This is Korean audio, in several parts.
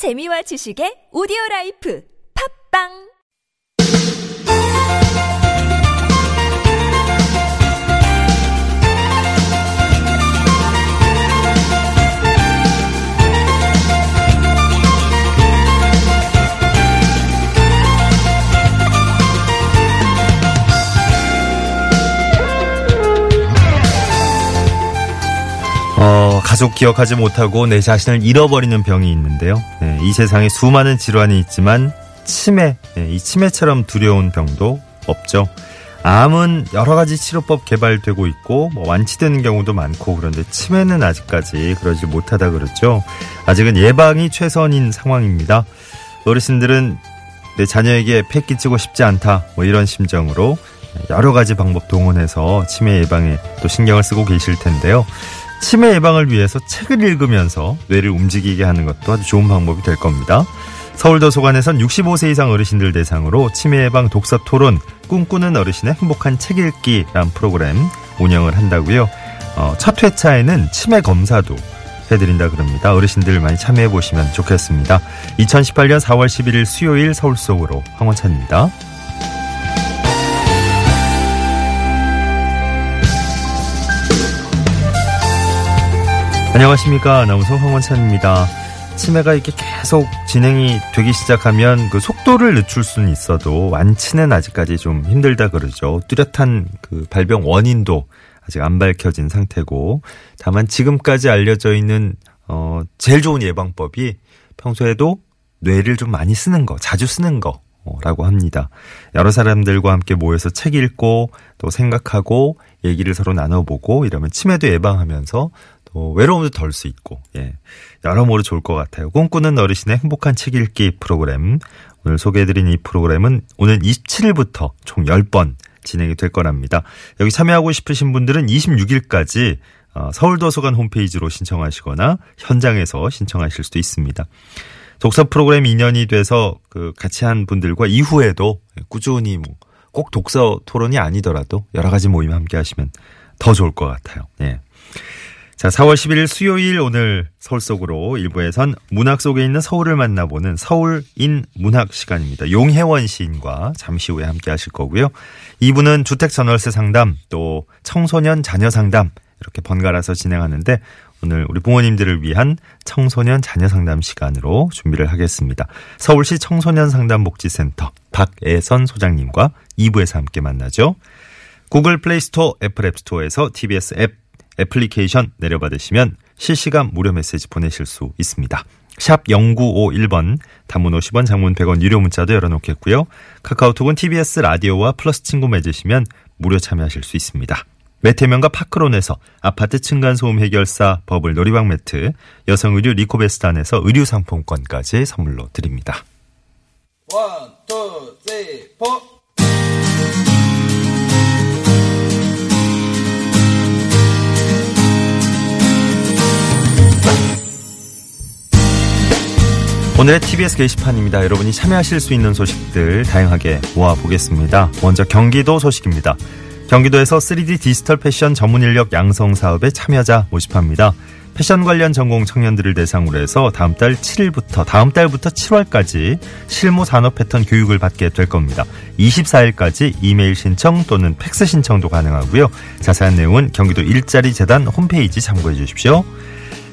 재미와 지식의 오디오 라이프. 팝빵 어, 가족 기억하지 못하고 내 자신을 잃어버리는 병이 있는데요. 네, 이 세상에 수많은 질환이 있지만 치매, 네, 이 치매처럼 두려운 병도 없죠. 암은 여러 가지 치료법 개발되고 있고 뭐 완치되는 경우도 많고 그런데 치매는 아직까지 그러지 못하다 그렇죠. 아직은 예방이 최선인 상황입니다. 어르신들은 내 자녀에게 폐 끼치고 싶지 않다 뭐 이런 심정으로 여러 가지 방법 동원해서 치매 예방에 또 신경을 쓰고 계실 텐데요. 치매 예방을 위해서 책을 읽으면서 뇌를 움직이게 하는 것도 아주 좋은 방법이 될 겁니다. 서울도서관에선 65세 이상 어르신들 대상으로 치매 예방 독서 토론 꿈꾸는 어르신의 행복한 책 읽기란 프로그램 운영을 한다고요. 어, 첫 회차에는 치매 검사도 해드린다 그럽니다. 어르신들 많이 참여해 보시면 좋겠습니다. 2018년 4월 11일 수요일 서울 속으로 황원찬입니다. 안녕하십니까. 아나운서 황원찬입니다. 치매가 이렇게 계속 진행이 되기 시작하면 그 속도를 늦출 수는 있어도 완치는 아직까지 좀 힘들다 그러죠. 뚜렷한 그 발병 원인도 아직 안 밝혀진 상태고 다만 지금까지 알려져 있는 어 제일 좋은 예방법이 평소에도 뇌를 좀 많이 쓰는 거, 자주 쓰는 거. 라고 합니다. 여러 사람들과 함께 모여서 책 읽고 또 생각하고 얘기를 서로 나눠보고 이러면 치매도 예방하면서 또 외로움도 덜 수 있고 예 여러모로 좋을 것 같아요. 꿈꾸는 어르신의 행복한 책 읽기 프로그램 오늘 소개해드린 이 프로그램은 오늘 27일부터 총 10번 진행이 될 거랍니다. 여기 참여하고 싶으신 분들은 26일까지 어, 서울도서관 홈페이지로 신청하시거나 현장에서 신청하실 수도 있습니다. 독서 프로그램 2년이 돼서 그 같이 한 분들과 이후에도 꾸준히 뭐 꼭 독서 토론이 아니더라도 여러 가지 모임 함께 하시면 더 좋을 것 같아요. 예. 자, 4월 11일 수요일 오늘 서울 속으로 일부에선 문학 속에 있는 서울을 만나보는 서울인 문학 시간입니다. 용혜원 시인과 잠시 후에 함께 하실 거고요. 2부는 주택 전월세 상담 또 청소년 자녀 상담 이렇게 번갈아서 진행하는데 오늘 우리 부모님들을 위한 청소년 자녀 상담 시간으로 준비를 하겠습니다. 서울시 청소년 상담 복지센터 박애선 소장님과 2부에서 함께 만나죠. 구글 플레이 스토어, 애플 앱 스토어에서 TBS 앱 애플리케이션 내려받으시면 실시간 무료 메시지 보내실 수 있습니다. 샵 0951번 단문 50원 장문 100원 유료 문자도 열어놓겠고요. 카카오톡은 TBS 라디오와 플러스 친구 맺으시면 무료 참여하실 수 있습니다. 매트 하면 파크론에서 아파트 층간소음 해결사 버블 놀이방 매트, 여성 의류 리코베스탄에서 의류 상품권까지 선물로 드립니다. 1, 2, 3, 4 오늘의 TBS 게시판입니다. 여러분이 참여하실 수 있는 소식들 다양하게 모아보겠습니다. 먼저 경기도 소식입니다. 경기도에서 3D 디지털 패션 전문 인력 양성 사업에 참여자 모집합니다. 패션 관련 전공 청년들을 대상으로 해서 다음 달 7일부터 다음 달부터 7월까지 실무 산업 패턴 교육을 받게 될 겁니다. 24일까지 이메일 신청 또는 팩스 신청도 가능하고요. 자세한 내용은 경기도 일자리 재단 홈페이지 참고해 주십시오.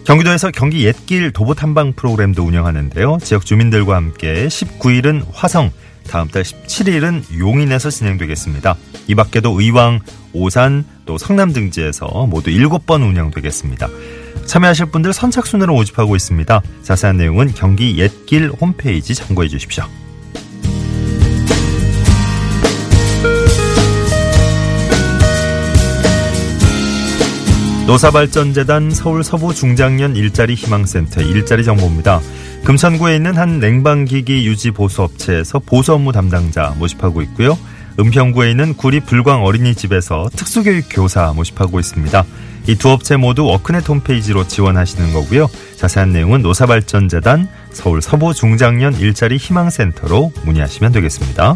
경기도에서 경기 옛길 도보 탐방 프로그램도 운영하는데요. 지역 주민들과 함께 19일은 화성, 다음 달 17일은 용인에서 진행되겠습니다. 이 밖에도 의왕, 오산, 또 성남 등지에서 모두 7번 운영되겠습니다. 참여하실 분들 선착순으로 모집하고 있습니다. 자세한 내용은 경기 옛길 홈페이지 참고해 주십시오. 노사발전재단 서울 서부 중장년 일자리 희망센터 일자리 정보입니다. 금천구에 있는 한 냉방기기 유지 보수 업체에서 보수 업무 담당자 모집하고 있고요. 은평구에 있는 구리 불광 어린이집에서 특수교육 교사 모집하고 있습니다. 이 두 업체 모두 워크넷 홈페이지로 지원하시는 거고요. 자세한 내용은 노사발전재단 서울 서부 중장년 일자리 희망센터로 문의하시면 되겠습니다.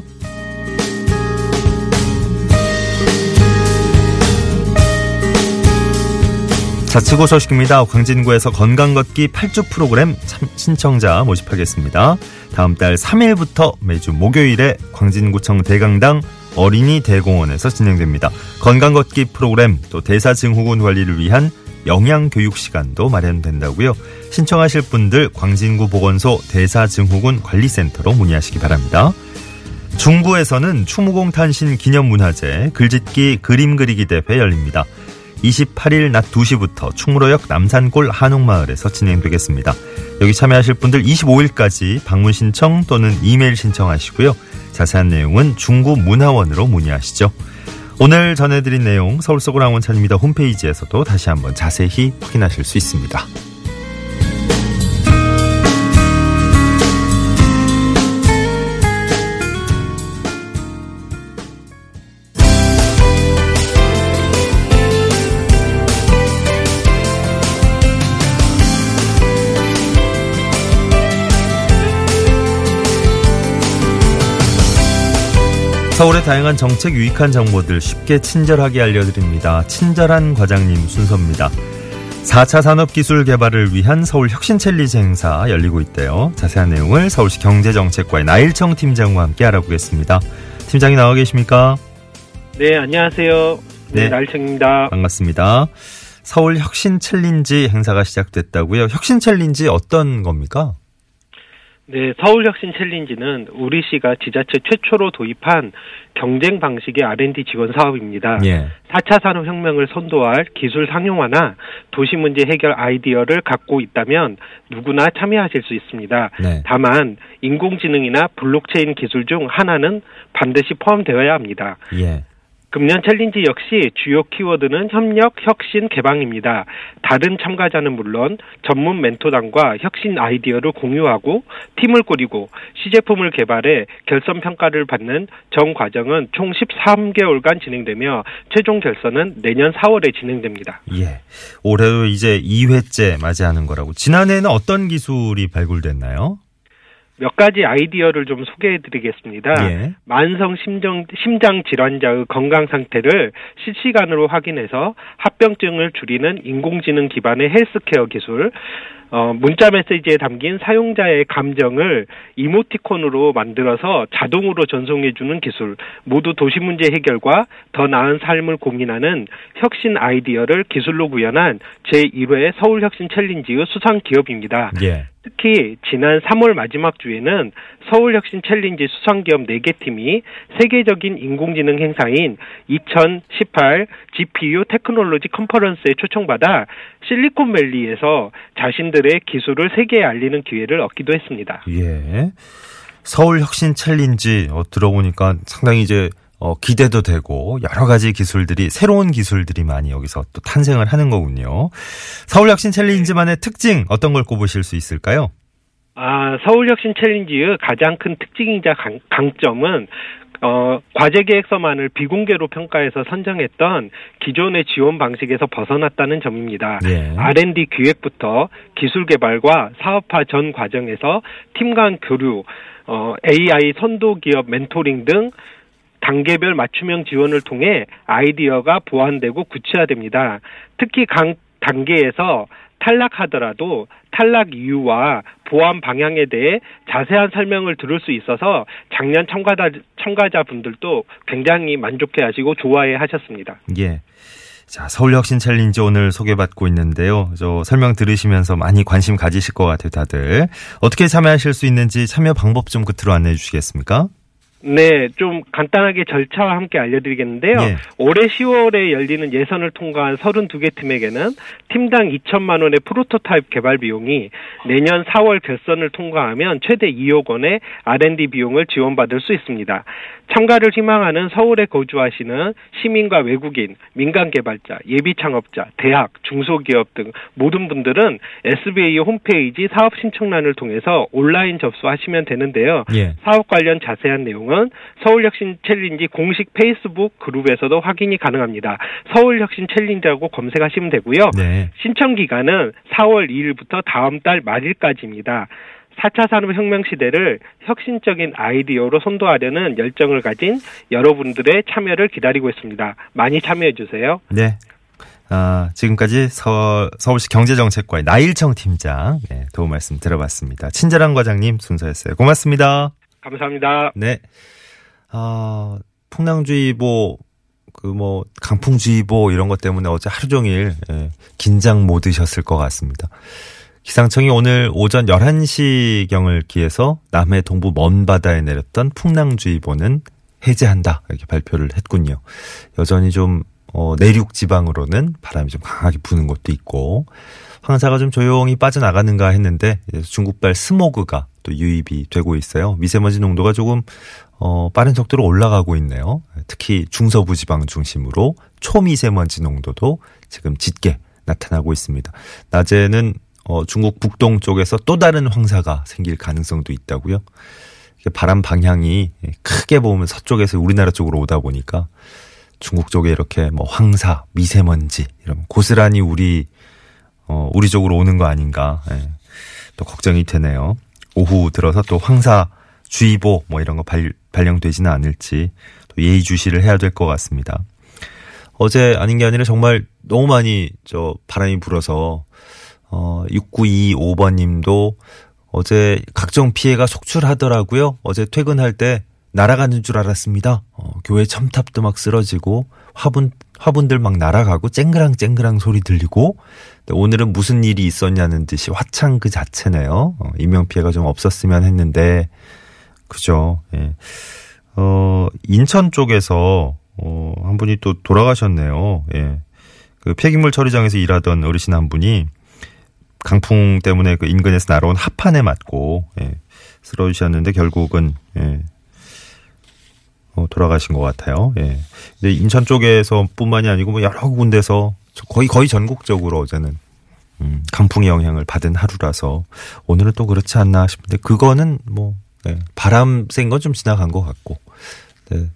자치구 소식입니다. 광진구에서 건강걷기 8주 프로그램 참- 신청자 모집하겠습니다. 다음 달 3일부터 매주 목요일에 광진구청 대강당 어린이 대공원에서 진행됩니다. 건강걷기 프로그램 또 대사증후군 관리를 위한 영양교육 시간도 마련된다고요. 신청하실 분들 광진구 보건소 대사증후군 관리센터로 문의하시기 바랍니다. 중부에서는 추무공 탄신 기념문화제 글짓기 그림 그리기 대회 열립니다. 28일 낮 2시부터 충무로역 남산골 한옥마을에서 진행되겠습니다. 여기 참여하실 분들 25일까지 방문 신청 또는 이메일 신청하시고요. 자세한 내용은 중구 문화원으로 문의하시죠. 오늘 전해드린 내용 서울 속으로 왕원찬입니다. 홈페이지에서도 다시 한번 자세히 확인하실 수 있습니다. 서울의 다양한 정책 유익한 정보들 쉽게 친절하게 알려드립니다. 친절한 과장님 순서입니다. 4차 산업기술 개발을 위한 서울 혁신 챌린지 행사 열리고 있대요. 자세한 내용을 서울시 경제정책과의 나일청 팀장과 함께 알아보겠습니다. 팀장님 나와 계십니까? 네, 안녕하세요. 네. 네, 나일청입니다. 반갑습니다. 서울 혁신 챌린지 행사가 시작됐다고요. 혁신 챌린지 어떤 겁니까? 네, 서울혁신 챌린지는 우리시가 지자체 최초로 도입한 경쟁 방식의 R&D 지원 사업입니다. 예. 4차 산업혁명을 선도할 기술 상용화나 도시 문제 해결 아이디어를 갖고 있다면 누구나 참여하실 수 있습니다. 네. 다만 인공지능이나 블록체인 기술 중 하나는 반드시 포함되어야 합니다. 예. 금년 챌린지 역시 주요 키워드는 협력, 혁신, 개방입니다. 다른 참가자는 물론 전문 멘토단과 혁신 아이디어를 공유하고 팀을 꾸리고 시제품을 개발해 결선 평가를 받는 전 과정은 총 13개월간 진행되며 최종 결선은 내년 4월에 진행됩니다. 예. 올해도 이제 2회째 맞이하는 거라고. 지난해에는 어떤 기술이 발굴됐나요? 몇 가지 아이디어를 좀 소개해 드리겠습니다. 예. 만성 심정, 심장 질환자의 건강 상태를 실시간으로 확인해서 합병증을 줄이는 인공지능 기반의 헬스케어 기술, 어, 문자 메시지에 담긴 사용자의 감정을 이모티콘으로 만들어서 자동으로 전송해주는 기술, 모두 도시 문제 해결과 더 나은 삶을 고민하는 혁신 아이디어를 기술로 구현한 제1회 서울혁신 챌린지의 수상 기업입니다. 예. 특히 지난 3월 마지막 주에 는 서울혁신 챌린지 수상기업 4개 팀이 세계적인 인공지능 행사인 2018 GPU Technology Conference에 초청받아 실리콘밸리에서 자신들의 기술을 세계에 알리는 기회를 얻기도 했습니다. 예. 서울 혁신 챌린지 어, 들어보니까 상당히 이제 어, 기대도 되고 여러 가지 기술들이 새로운 기술들이 많이 여기서 또 탄생을 하는 거군요. 서울 혁신 챌린지만의 특징 어떤 걸 꼽으실 수 있을까요? 아, 서울혁신 챌린지의 가장 큰 특징이자 강, 강점은 어, 과제 계획서만을 비공개로 평가해서 선정했던 기존의 지원 방식에서 벗어났다는 점입니다. 예. R&D 기획부터 기술 개발과 사업화 전 과정에서 팀 간 교류, 어, AI 선도 기업 멘토링 등 단계별 맞춤형 지원을 통해 아이디어가 보완되고 구체화됩니다. 특히 각 단계에서 탈락하더라도 탈락 이유와 보완 방향에 대해 자세한 설명을 들을 수 있어서 작년 참가자, 참가자분들도 굉장히 만족해 하시고 좋아해 하셨습니다. 예. 자, 서울 혁신 챌린지 오늘 소개받고 있는데요. 저 설명 들으시면서 많이 관심 가지실 것 같아요, 다들. 어떻게 참여하실 수 있는지 참여 방법 좀 끝으로 안내해 주시겠습니까? 네, 좀 간단하게 절차와 함께 알려드리겠는데요. 예. 올해 10월에 열리는 예선을 통과한 32개 팀에게는 팀당 2천만 원의 프로토타입 개발 비용이 내년 4월 결선을 통과하면 최대 2억 원의 R&D 비용을 지원받을 수 있습니다. 참가를 희망하는 서울에 거주하시는 시민과 외국인, 민간 개발자, 예비 창업자, 대학, 중소기업 등 모든 분들은 SBA 홈페이지 사업 신청란을 통해서 온라인 접수하시면 되는데요. 예. 사업 관련 자세한 내용은 서울혁신 챌린지 공식 페이스북 그룹에서도 확인이 가능합니다. 서울혁신 챌린지라고 검색하시면 되고요. 네. 신청 기간은 4월 2일부터 다음 달 말일까지입니다. 4차 산업혁명 시대를 혁신적인 아이디어로 선도하려는 열정을 가진 여러분들의 참여를 기다리고 있습니다. 많이 참여해 주세요. 네. 아, 지금까지 서, 서울시 경제정책과의 나일청 팀장 네, 도움 말씀 들어봤습니다. 친절한 과장님 순서였어요. 고맙습니다. 감사합니다. 네. 아, 풍랑주의보, 그 뭐, 강풍주의보 이런 것 때문에 어제 하루 종일 예, 긴장 모드셨을 것 같습니다. 기상청이 오늘 오전 11시 경을 기해서 남해 동부 먼 바다에 내렸던 풍랑주의보는 해제한다. 이렇게 발표를 했군요. 여전히 좀, 어, 내륙 지방으로는 바람이 좀 강하게 부는 곳도 있고, 황사가 좀 조용히 빠져나가는가 했는데, 중국발 스모그가 또 유입이 되고 있어요. 미세먼지 농도가 조금, 어, 빠른 속도로 올라가고 있네요. 특히 중서부 지방 중심으로 초미세먼지 농도도 지금 짙게 나타나고 있습니다. 낮에는 어, 중국 북동 쪽에서 또 다른 황사가 생길 가능성도 있다고요. 바람 방향이 크게 보면 서쪽에서 우리나라 쪽으로 오다 보니까 중국 쪽에 이렇게 뭐 황사, 미세먼지 이런 고스란히 우리 어 우리 쪽으로 오는 거 아닌가 예. 또 걱정이 되네요. 오후 들어서 또 황사 주의보 뭐 이런 거 발, 발령되지는 않을지 또 예의주시를 해야 될 것 같습니다. 어제 아닌 게 아니라 정말 너무 많이 저 바람이 불어서 어 6925번 님도 어제 각종 피해가 속출하더라고요. 어제 퇴근할 때 날아가는 줄 알았습니다. 어, 교회 첨탑도 막 쓰러지고 화분 화분들 막 날아가고 쨍그랑 쨍그랑 소리 들리고 오늘은 무슨 일이 있었냐는 듯이 화창 그 자체네요. 어, 인명 피해가 좀 없었으면 했는데 그죠. 예. 어 인천 쪽에서 어, 한 분이 또 돌아가셨네요. 예. 그 폐기물 처리장에서 일하던 어르신 한 분이 강풍 때문에 그 인근에서 날아온 합판에 맞고 예, 쓰러지셨는데 결국은 예, 어, 돌아가신 것 같아요. 예. 근데 인천 쪽에서뿐만이 아니고 뭐 여러 군데서 거의 거의 전국적으로 어제는 음, 강풍의 영향을 받은 하루라서 오늘은 또 그렇지 않나 싶은데 그거는 뭐 예, 바람 센 건 좀 지나간 것 같고 네.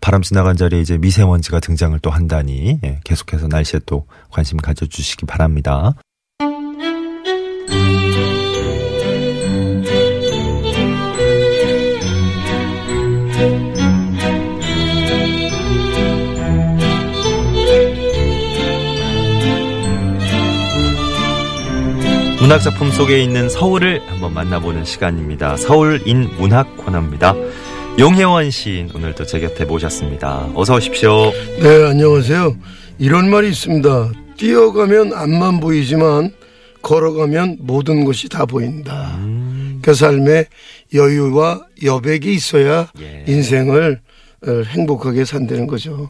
바람 지나간 자리에 이제 미세먼지가 등장을 또 한다니 예, 계속해서 날씨에 또 관심 가져주시기 바랍니다. 문학작품 속에 있는 서울을 한번 만나보는 시간입니다. 서울인 문학 코너입니다. 용혜원 시인 오늘도 제 곁에 모셨습니다. 어서 오십시오. 네, 안녕하세요. 이런 말이 있습니다. 뛰어가면 앞만 보이지만 걸어가면 모든 것이 다 보인다. 그 삶에 여유와 여백이 있어야 예. 인생을 어, 행복하게 산다는 거죠.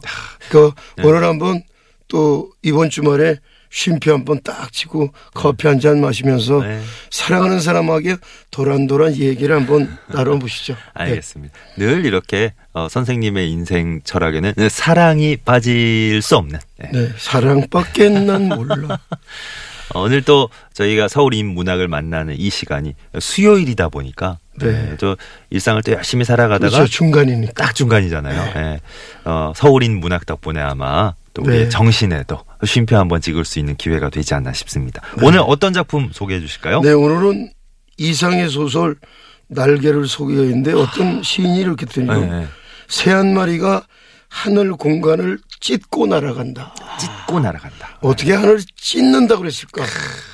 그 오늘 한번 또 이번 주말에 쉼표 한 번 딱 치고 커피 한 잔 마시면서 네. 사랑하는 사람에게 도란도란 얘기를 한번 나눠보시죠. 네. 알겠습니다. 늘 이렇게 어, 선생님의 인생 철학에는 사랑이 빠질 수 없는 네. 네, 사랑밖에 난 몰라. 어, 오늘 또 저희가 서울인 문학을 만나는 이 시간이 수요일이다 보니까 네. 네, 저 일상을 또 열심히 살아가다가 그렇죠, 중간이니까. 딱 중간이잖아요. 예. 어, 서울인 문학 덕분에 아마 또 우리의 네. 정신에도 쉼표 한번 찍을 수 있는 기회가 되지 않나 싶습니다. 오늘 어떤 작품 소개해 주실까요? 네, 오늘은 이상의 소설 날개를 소개했는데 어떤 시인이 이렇게 드리고 네, 네. 새한 마리가 하늘 공간을 찢고 날아간다. 찢고 날아간다. 어떻게 하늘을 찢는다 그랬을까?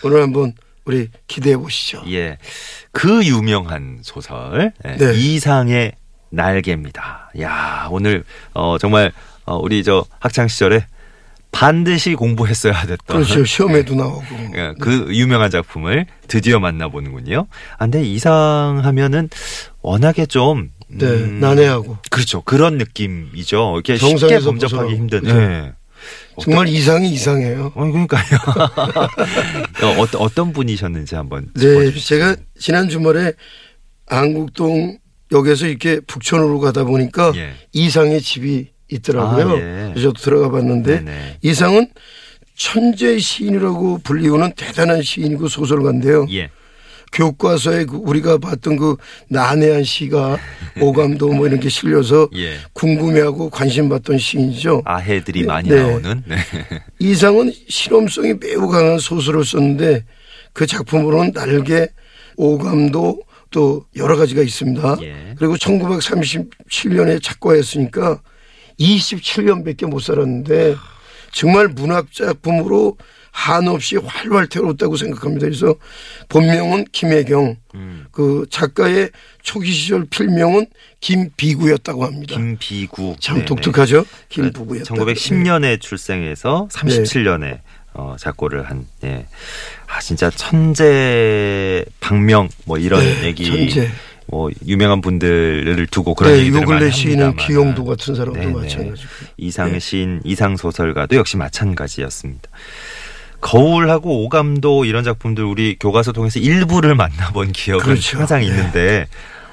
오늘 한번 우리 기대해 보시죠. 예. 그 유명한 소설 예, 네. 이상의 날개입니다. 야, 오늘 어 정말 어 우리 저 학창 시절에 반드시 공부했어야 됐던 그렇죠. 시험에도 나오고. 예, 그 유명한 작품을 드디어 만나보는군요. 아, 근데 이상하면은 워낙에 좀 네, 음, 난해하고 그렇죠. 그런 느낌이죠. 이렇게 쉽게 범접하기. 힘든. 그렇죠. 예. 정말 이상이 이상해요. 어, 그러니까요. 어, 어떤 어떤 분이셨는지 한번 네, 짚어주시죠. 제가 지난 주말에 안국동 역에서 이렇게 북촌으로 가다 보니까 예. 이상의 집이 있더라고요. 아, 예. 그래서 저도 들어가 봤는데 네네. 이상은 천재 시인이라고 불리우는 대단한 시인이고 소설가인데요. 예. 교과서에 그 우리가 봤던 그 난해한 시가 오감도 뭐 이런 게 실려서 예. 궁금해하고 관심 받던 시인이죠. 아해들이 많이 네. 나오는. 네. 이상은 실험성이 매우 강한 소설을 썼는데 그 작품으로는 날개, 오감도 또 여러 가지가 있습니다. 예. 그리고 1937년에 작가했으니까 27년밖에 못 살았는데 정말 문학 작품으로 한없이 활활 태웠다고 생각합니다. 그래서 본명은 김혜경, 그 작가의 초기 시절 필명은 김비구였다고 합니다. 김비구. 참 네네. 독특하죠. 김부구였다. 1910년에 출생해서 37년에 어, 작고를 한, 예. 아, 진짜 천재, 박명, 뭐 이런 네, 얘기. 천재. 뭐, 유명한 분들을 두고 그런 네, 얘기들을 요 많이 근래 시인은 합니다만. 기용도 같은 사람도 네네. 마찬가지고. 이상 시인, 이상 소설가도 역시 마찬가지였습니다. 거울하고 오감도 이런 작품들 우리 교과서 통해서 일부를 만나본 기억은 그렇죠. 항상 있는데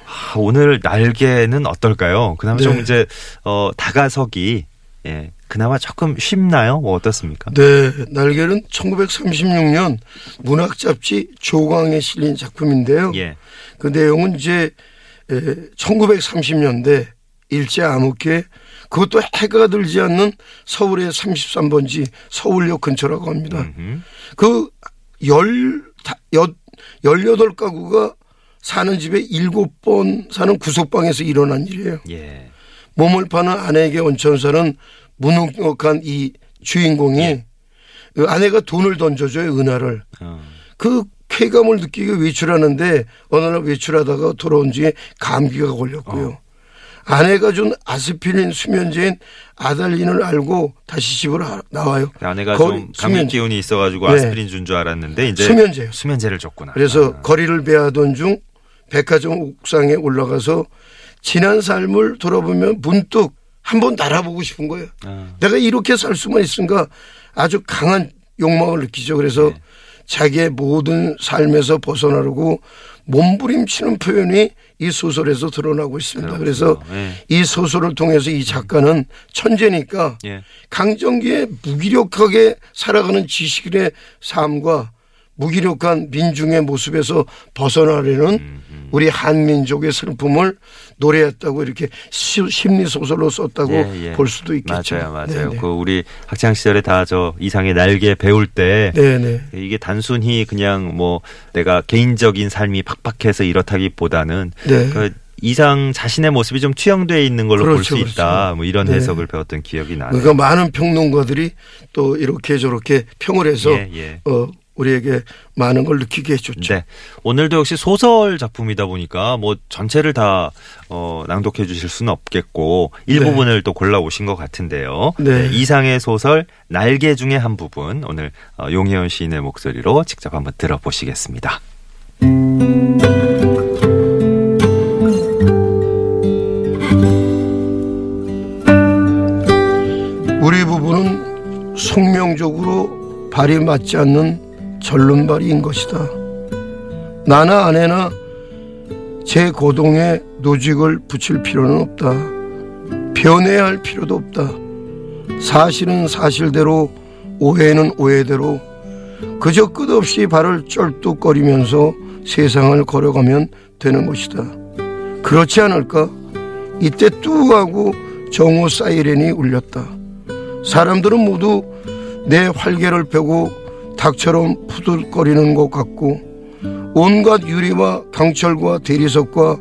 아, 오늘 날개는 어떨까요? 그나마 좀 네. 이제 어 다가서기 예 그나마 조금 쉽나요? 뭐 어떻습니까? 네, 날개는 1936년 문학 잡지 조광에 실린 작품인데요. 예. 그 내용은 이제 1930년대 일제 암흑기에 그것도 해가 들지 않는 서울의 33번지 서울역 근처라고 합니다. 음흠. 그 열, 다- 여, 18가구가 사는 집에 7번 사는 구석방에서 일어난 일이에요. 예. 몸을 파는 아내에게 얹혀 사는 무능력한 이 주인공이 그 아내가 돈을 던져줘요, 은하를. 어. 그 쾌감을 느끼고 외출하는데 어느 날 외출하다가 돌아온 뒤에 감기가 걸렸고요. 아내가 준 아스피린 수면제인 아달린을 알고 다시 집으로 아- 나와요. 그 아내가 거리- 좀 감기 수면- 기운이 있어가지고 네. 아스피린 준줄 알았는데 이제 수면제요. 수면제를 줬구나. 그래서 아. 거리를 배하던 중 백화점 옥상에 올라가서 지난 삶을 돌아보면 문득 한번 날아보고 싶은 거예요. 아. 내가 이렇게 살 수만 있은가 아주 강한 욕망을 느끼죠. 그래서 네. 자기의 모든 삶에서 벗어나려고 몸부림치는 표현이 이 소설에서 드러나고 있습니다. 그래서 그렇군요. 예. 이 소설을 통해서 이 작가는 천재니까 예. 강정기에 무기력하게 살아가는 지식인의 삶과 무기력한 민중의 모습에서 벗어나려는 음, 우리 한민족의 슬픔을 노래했다고 이렇게 시- 심리 소설로 썼다고 예, 예. 볼 수도 있겠죠. 맞아요, 맞아요. 네네. 그 우리 학창 시절에 다 저 이상의 날개 배울 때 네네. 이게 단순히 그냥 뭐 내가 개인적인 삶이 팍팍해서 이렇다기보다는 네. 그 이상 자신의 모습이 좀 투영되어 있는 걸로 볼수 그렇죠, 있다. 그렇죠. 뭐 이런 네. 해석을 배웠던 기억이 나네요. 그러니까 많은 평론가들이 또 이렇게 저렇게 평을 해서 예, 예. 어, 우리에게 많은 걸 느끼게 해줬죠. 네. 오늘도 역시 소설 작품이다 보니까 뭐 전체를 다 어, 낭독해 주실 수는 없겠고 일부분을 또 골라 오신 것 같은데요. 네. 이상의 소설 날개 중에 한 부분 오늘 어, 용혜원 시인의 목소리로 직접 한번 들어보시겠습니다. 우리 부부는 숙명적으로 발이 맞지 않는 절름발이인 것이다. 나나 아내나 제 고동에 노직을 붙일 필요는 없다. 변해야 할 필요도 없다. 사실은 사실대로 오해는 오해대로 그저 끝없이 발을 쩔뚝거리면서 세상을 걸어가면 되는 것이다. 그렇지 않을까? 이때 뚜하고 정오 사이렌이 울렸다. 사람들은 모두 내 활개를 펴고 닭처럼 푸들거리는 것 같고 온갖 유리와 강철과 대리석과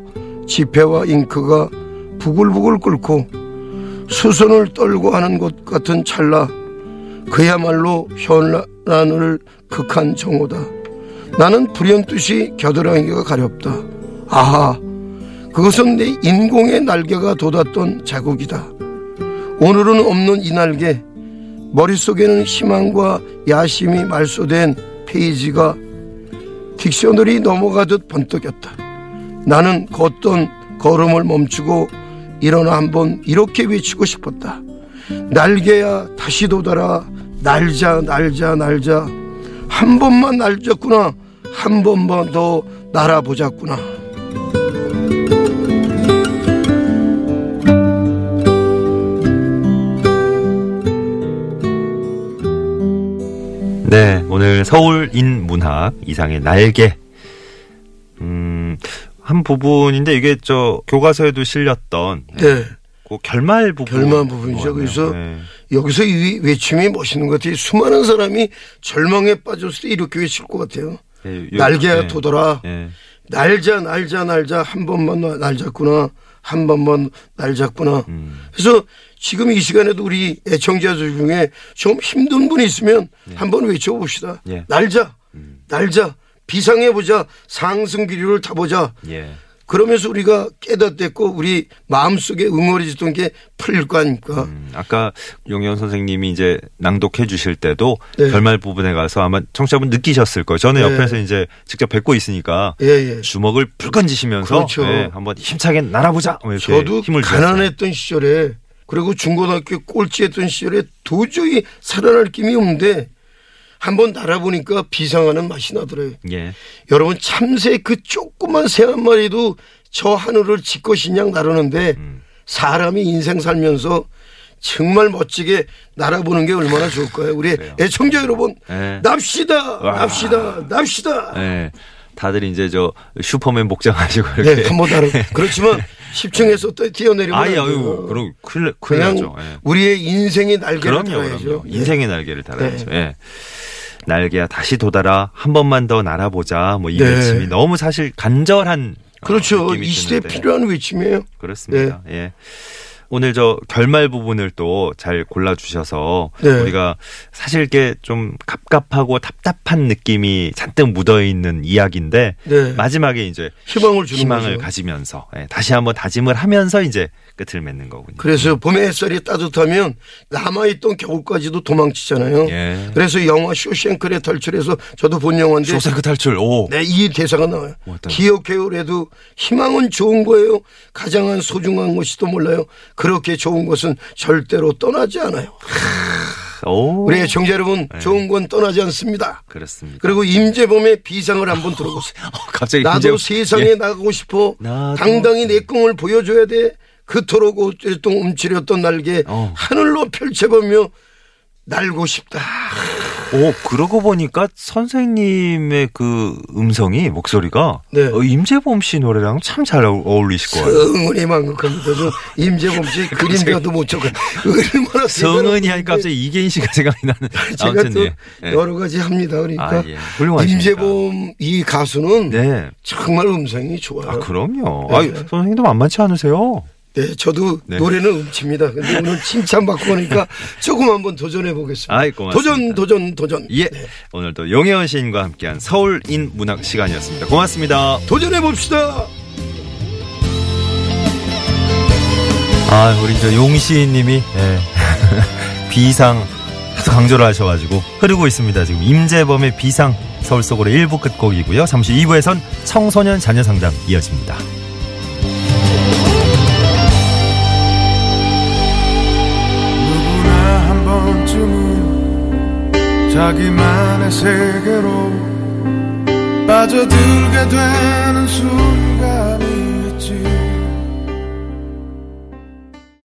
지폐와 잉크가 부글부글 끓고 수선을 떨고 하는 것 같은 찰나 그야말로 현란을 극한 정오다. 나는 불현듯이 겨드랑이가 가렵다. 아하, 그것은 내 인공의 날개가 돋았던 자국이다. 오늘은 없는 이 날개, 머릿속에는 희망과 야심이 말소된 페이지가 딕셔너리 넘어가듯 번뜩였다. 나는 걷던 걸음을 멈추고 일어나 한번 이렇게 외치고 싶었다. 날개야 다시 돋아라. 날자 날자 날자. 한 번만 날졌구나. 한 번만 더 날아보자꾸나. 네, 오늘 서울인 문학 이상의 날개. 음, 한 부분인데 이게 저 교과서에도 실렸던 네. 그 결말 부분. 결말 부분이죠. 그래서 네. 여기서 이 외침이 멋있는 것 같아요. 수많은 사람이 절망에 빠졌을 때 이렇게 외칠 것 같아요. 네, 요- 날개가 네. 돋아라. 네. 날자 날자 날자 한 번만 나- 날자꾸나 한 번만 날 잡구나. 음. 그래서 지금 이 시간에도 우리 애청자들 중에 좀 힘든 분이 있으면 한번 외쳐봅시다. 예. 날자, 날자, 비상해보자, 상승 기류를 타보자. 예. 그러면서 우리가 깨닫댔고 우리 마음속에 응어리지던 게 풀릴 거 아닙니까? 음, 아까 용현 선생님이 이제 낭독해 주실 때도 네. 결말 부분에 가서 아마 청취자분 느끼셨을 거예요. 저는 네. 옆에서 이제 직접 뵙고 있으니까 예, 예. 주먹을 불끈 쥐시면서 그렇죠. 예, 한번 힘차게 날아보자. 뭐 저도 힘을 주셨어요. 가난했던 시절에 그리고 중고등학교 꼴찌했던 시절에 도저히 살아날 힘이 없는데 한번 날아보니까 비상하는 맛이 나더래요. 예. 여러분 참새 그 조그만 새 한 마리도 저 하늘을 짓것이냥 나르는데 음. 사람이 인생 살면서 정말 멋지게 날아보는 게 얼마나 좋을까요? 우리 그래요. 애청자 여러분 네. 납시다 와. 납시다 납시다 예. 다들 이제 저 슈퍼맨 복장하시고 이렇게 네, 한번 다른 그렇지만 10층에서 또 뛰어내리면 돼요. 아유 그럼 큰일 큰일 나죠. 예. 우리의 인생의 날개를 그럼요, 달아야죠. 그럼요. 인생의 날개를 달아야죠. 네. 예. 날개야 다시 돋아라 한 번만 더 날아보자 뭐이 네. 외침이 너무 사실 간절한 어, 그렇죠. 느낌이 이 시대에 드는데. 필요한 외침이에요. 그렇습니다. 네. 예. 오늘 저 결말 부분을 또 잘 골라주셔서 네. 우리가 사실 이게 좀 갑갑하고 답답한 느낌이 잔뜩 묻어 있는 이야기인데 네. 마지막에 이제 희망을 주는 희망을 거죠. 가지면서 예, 다시 한번 다짐을 하면서 이제 끝을 맺는 거군요. 그래서 봄의 햇살이 따뜻하면 남아있던 겨울까지도 도망치잖아요. 예. 그래서 영화 쇼생크의 탈출에서 저도 본 영화인데 쇼생크 탈출. 오. 네, 이 대사가 나와요. 기억해요. 그래도 희망은 좋은 거예요. 가장 소중한 것이도 몰라요. 그렇게 좋은 것은 절대로 떠나지 않아요. 오. 우리 애청자 여러분, 네. 좋은 건 떠나지 않습니다. 그렇습니다. 그리고 임재범의 비상을 한번 들어보세요. 어, 갑자기 나도 김재호- 세상에 예. 나가고 싶어. 나도- 당당히 내 꿈을 보여줘야 돼. 그토록 오랫동 움츠렸던 날개 어. 하늘로 펼쳐보며 날고 싶다. 오, 그러고 보니까 선생님의 그 음성이 목소리가 네. 어, 임재범 씨 노래랑 참 잘 어울리실 거예요. 성은이. 저 임재범 씨 그림자도 못 적어. 얼마나 성은이 하니까 갑자기 이계인 씨가 생각이 나는. 제가 아무튼 또 예. 예. 여러 가지 합니다. 그러니까 아, 예. 훌륭하십니다. 임재범 이 가수는 네. 정말 음성이 좋아요. 아, 그럼요. 네. 아, 선생님도 만만치 않으세요. 네, 저도 네. 노래는 음치입니다. 근데 오늘 칭찬받고 하니까 조금 한번 도전해 보겠습니다. 아이, 고맙습니다. 도전, 도전, 도전. 예. 네. 오늘도 용혜원 시인과 함께한 서울인 문학 시간이었습니다. 고맙습니다. 도전해 봅시다. 아, 우리 저 용시인님이 예. 비상 하도 강조를 하셔가지고 흐르고 있습니다. 지금 임재범의 비상 서울 속으로 1부 끝곡이고요. 잠시 2부에선 청소년 자녀 상담 이어집니다. 자기만의 세계로 빠져들게 되는 순간